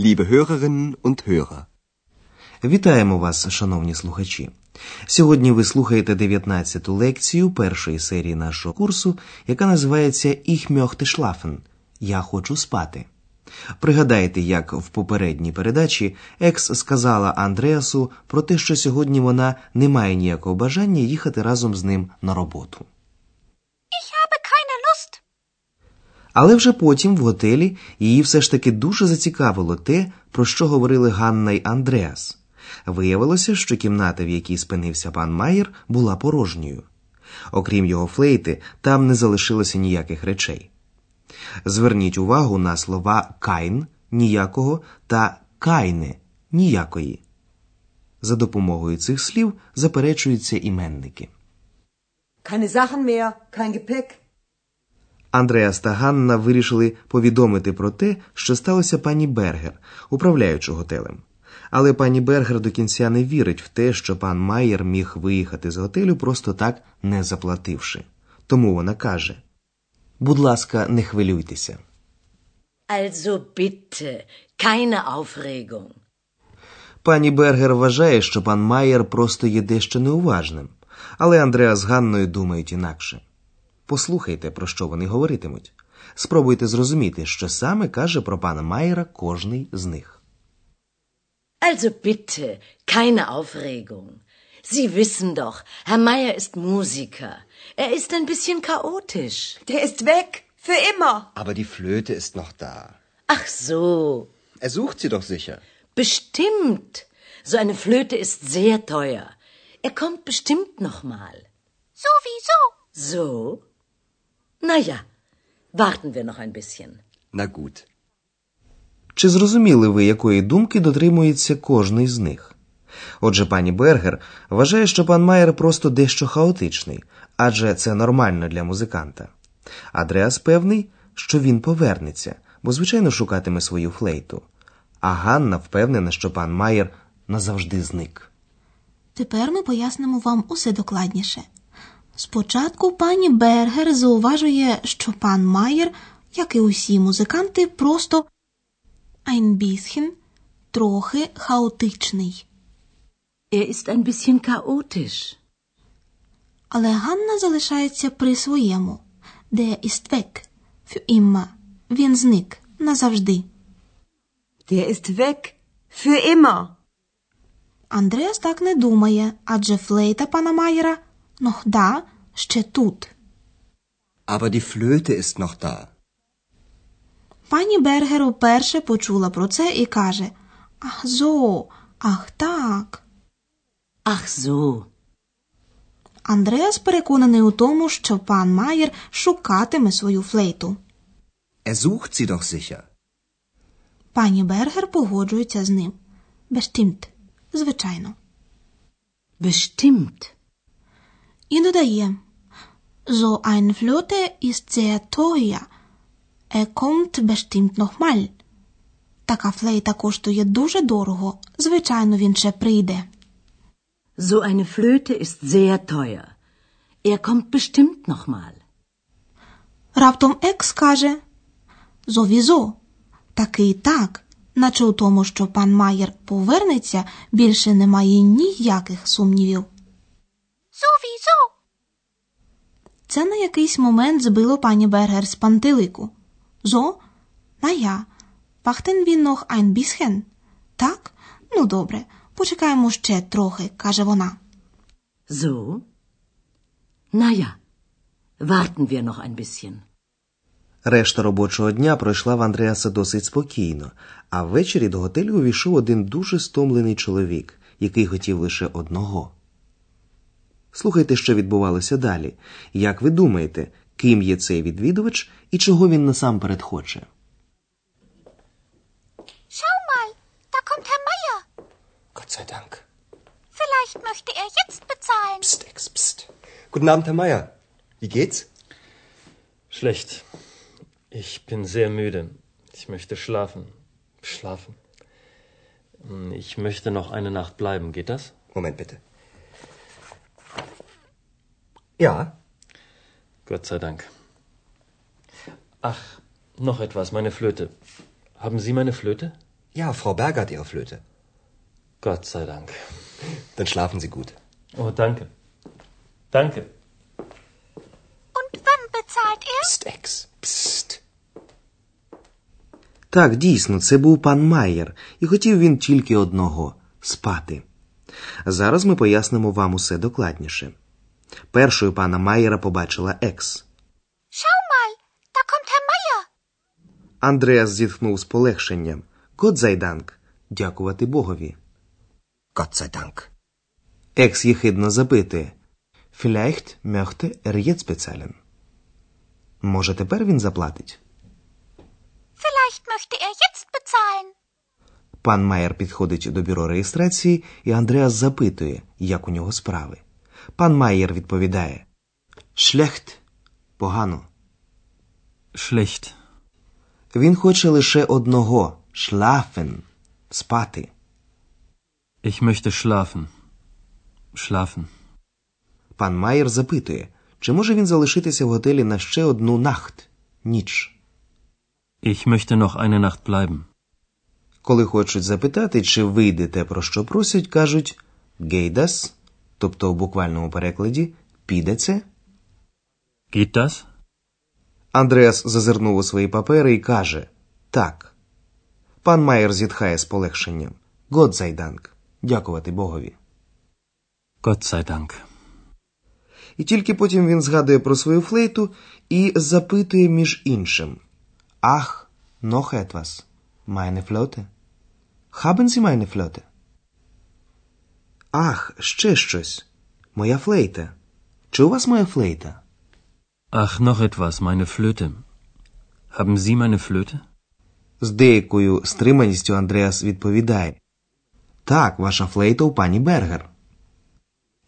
liebe Hörerinnen und Hörer. Вітаємо вас, шановні слухачі. Сьогодні ви слухаєте 19-ту лекцію першої серії нашого курсу, яка називається «Ich möchte schlafen» Я хочу спати. Пригадайте, як в попередній передачі Екс сказала Андреасу про те, що сьогодні вона не має ніякого бажання їхати разом з ним на роботу. Ich. Але вже потім в готелі її все ж таки дуже зацікавило те, про що говорили Ганна й Андреас. Виявилося, що кімната, в якій спинився пан Майєр, була порожньою. Окрім його флейти, там не залишилося ніяких речей. Зверніть увагу на слова кайн ніякого та кайне ніякої. За допомогою цих слів заперечуються іменники. Keine Sachen mehr, kein Gepäck. Андреас та Ганна вирішили повідомити про те, що сталося пані Бергер, управляючу готелем. Але пані Бергер до кінця не вірить в те, що пан Майєр міг виїхати з готелю просто так не заплативши. Тому вона каже: Будь ласка, не хвилюйтеся. Also bitte, keine Aufregung. Пані Бергер вважає, що пан Майєр просто є дещо неуважним, але Андреа з Ганною думають інакше. Послухайте, про що вони говоритимуть. Спробуйте зрозуміти, що саме каже про пана Майєра кожний з них. Also bitte, keine Aufregung. Sie wissen doch, Herr Meier ist Musiker. Er ist ein bisschen chaotisch. Der ist weg. Für immer. Aber die Flöte ist noch da. Ach so, Er sucht sie doch sicher. bestimmt. So eine Flöte ist sehr teuer. Er kommt bestimmt noch mal. Sowieso. So? Na ja, warten wir noch ein bisschen. Na gut. Чи зрозуміли ви, якої думки дотримується кожний з них? Отже, пані Бергер вважає, що пан Майер просто дещо хаотичний, адже це нормально для музиканта. Адреас певний, що він повернеться, бо, звичайно, шукатиме свою флейту. А Ганна впевнена, що пан Майер назавжди зник. Тепер ми пояснимо вам усе докладніше. Спочатку пані Бергер зауважує, що пан Майєр, як і усі музиканти, просто ein bisschen трохи хаотичний. Er ist ein bisschen chaotisch. Але Ганна залишається при своєму. Der ist weg. Für immer. Він зник назавжди. Der ist weg. Für immer. Андреас так не думає, адже флейта пана Майєра «Noch да» ще тут. Aber die Flöte ist noch da. Пані Бергер уперше почула про це і каже Ах зо, ах так. Ach so. Андреас переконаний у тому, що пан Майєр шукатиме свою флейту. Er sucht sie doch sicher. Пані Бергер погоджується з ним. Bestimmt. Звичайно. Bestimmt. І додає So ein Flöte ist sehr teuer. Er kommt bestimmt noch mal. Така флейта коштує дуже дорого. Звичайно, він ще прийде. So eine Flöte ist sehr teuer. Er kommt bestimmt noch mal. Раптом Екс каже Зовізо. Такий так, наче у тому, що пан Майєр повернеться, більше немає ніяких сумнівів. Sowieso. Це на якийсь момент збило пані Бергер з пантелику. Зо? На я. Пахтен він noch ein bisschen? Так? Ну добре, почекаємо ще трохи, каже вона. So? Na ja, warten wir noch ein bisschen. Решта робочого дня пройшла в Андреаса досить спокійно, а ввечері до готелю увійшов один дуже стомлений чоловік, який хотів лише одного. Слухайте, що відбувалося далі. Як ви думаєте, ким є цей відвідувач і чого він насамперед хоче? Schau mal, da kommt Herr Meier. Gott sei Dank. Vielleicht möchte er jetzt bezahlen. Psst, Ex, psst. Guten Abend, Herr Meier. Wie geht's? Schlecht. Ich bin sehr müde. Ich möchte schlafen. Schlafen. Hm, Ich möchte noch eine Nacht bleiben. Geht das? Moment bitte. Ja, Gott sei Dank. Ach, noch etwas, meine Flöte. Haben Sie meine Flöte? Ja, Frau Berger hat ihre Flöte. Gott sei Dank. Dann schlafen Sie gut. Oh, danke. Danke. Und wann bezahlt er? Psst, Ex. Psst. Так, дійсно, це був пан Майєр, і хотів він тільки одного спати. Зараз ми пояснимо вам усе докладніше. Першою пана Майєра побачила екс. Schau mal, da kommt Андреас зітхнув з полегшенням. Годзайданк. Дякувати Богові. Gott sei Dank. Екс єхидно запитує. Vielleicht möchte er jetzt bezahlen. Може, тепер він заплатить? Vielleicht möchte er jetzt bezahlen. Пан Майер підходить до бюро реєстрації, і Андреас запитує, як у нього справи. Пан Майер відповідає: Шлехт. Погано. Schlecht. Він хоче лише одного шлафен спати. Ich möchte schlafen. Schlafen. Пан Майер запитує, чи може він залишитися в готелі на ще одну нахт ніч. Ich möchte noch eine Nacht bleiben. Коли хочуть запитати, чи вийде те, про що просять, кажуть гейдас, тобто в буквальному перекладі піде це. Das? Андреас зазирнув у свої папери і каже Так. Пан Майер зітхає з полегшенням. Годзайданк. Дякувати Богові. Sei І тільки потім він згадує про свою флейту і запитує між іншим: Ах, noch etwas. Meine Flotte? Haben Sie meine Flotte? Ах, ще щось. Моя флейта. Чи у вас моя флейта? Ach, noch etwas, meine Flöte. Haben Sie meine Flöte? З деякою стриманістю Андреас відповідає: Так, ваша флейта у пані Бергер.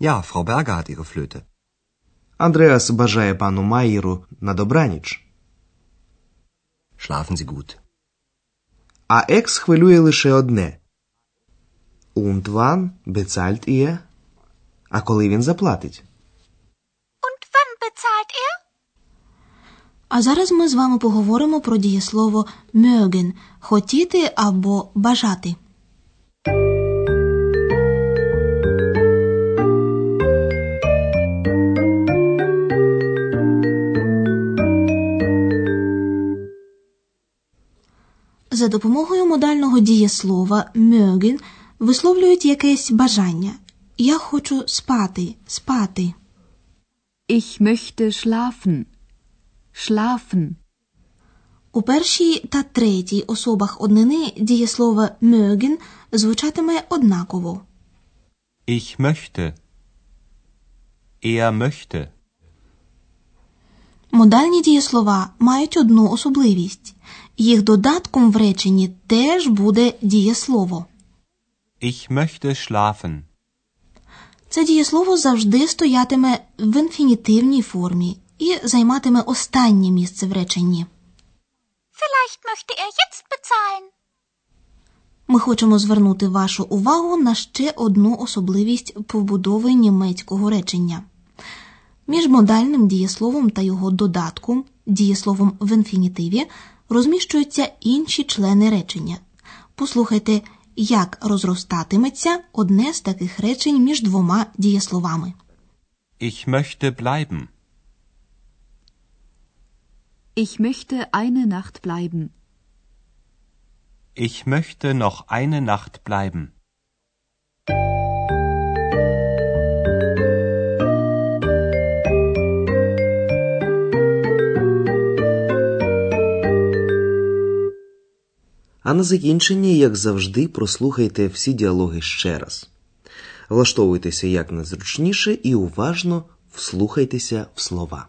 Ja, Frau Berger hat ihre Flöte. Андреас бажає пану Майєру на добраніч. Schlafen Sie gut. А екс хвилює лише одне. Und wann bezahlt ihr? А коли він заплатить? Und wann bezahlt er? А зараз ми з вами поговоримо про дієслово mögen – хотіти або бажати. За допомогою модального дієслова mögen висловлюють якесь бажання. Я хочу спати, спати. Ich möchte schlafen. Schlafen. У першій та третій особах однини дієслово mögen звучатиме однаково. Ich möchte. Er möchte. Модальні дієслова мають одну особливість. Їх додатком в реченні теж буде дієслово. Ich möchte schlafen. Це дієслово завжди стоятиме в інфінітивній формі і займатиме останнє місце в реченні. Vielleicht möchte er jetzt bezahlen. Ми хочемо звернути вашу увагу на ще одну особливість побудови німецького речення. Між модальним дієсловом та його додатком, дієсловом в інфінітиві, розміщуються інші члени речення. Послухайте, як розростатиметься одне з таких речень між двома дієсловами. Ich möchte bleiben. Ich möchte eine Nacht bleiben. Ich möchte noch eine Nacht bleiben. А на закінчення, як завжди, прослухайте всі діалоги ще раз. Влаштовуйтеся як найзручніше і уважно вслухайтеся в слова.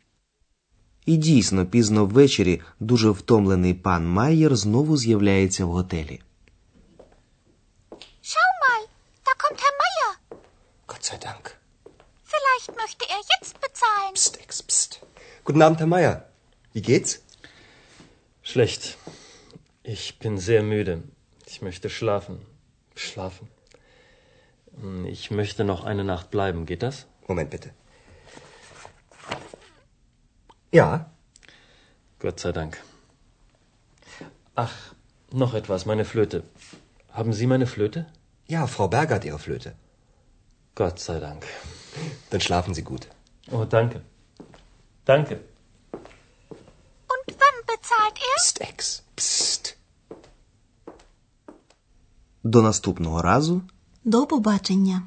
І дійсно, пізно ввечері дуже втомлений пан Майєр знову з'являється в готелі. Schau mal, da kommt Herr Meier. Gott sei Dank. Vielleicht möchte er jetzt bezahlen. Psst, Ex, psst. Guten Abend, Herr Meier. Wie geht's? Schlecht. Ich bin sehr müde. Ich möchte schlafen. Schlafen. Hm, Ich möchte noch eine Nacht bleiben. Geht das? Moment bitte. Ja, Gott sei Dank. Ach, noch etwas, meine Flöte. Haben Sie meine Flöte? ja, Frau Berger hat Ihre Flöte. Gott sei Dank. Dann schlafen Sie gut. Oh, danke. Danke. Und wann bezahlt er? Psst, Ex, psst. До наступного разу До побачення.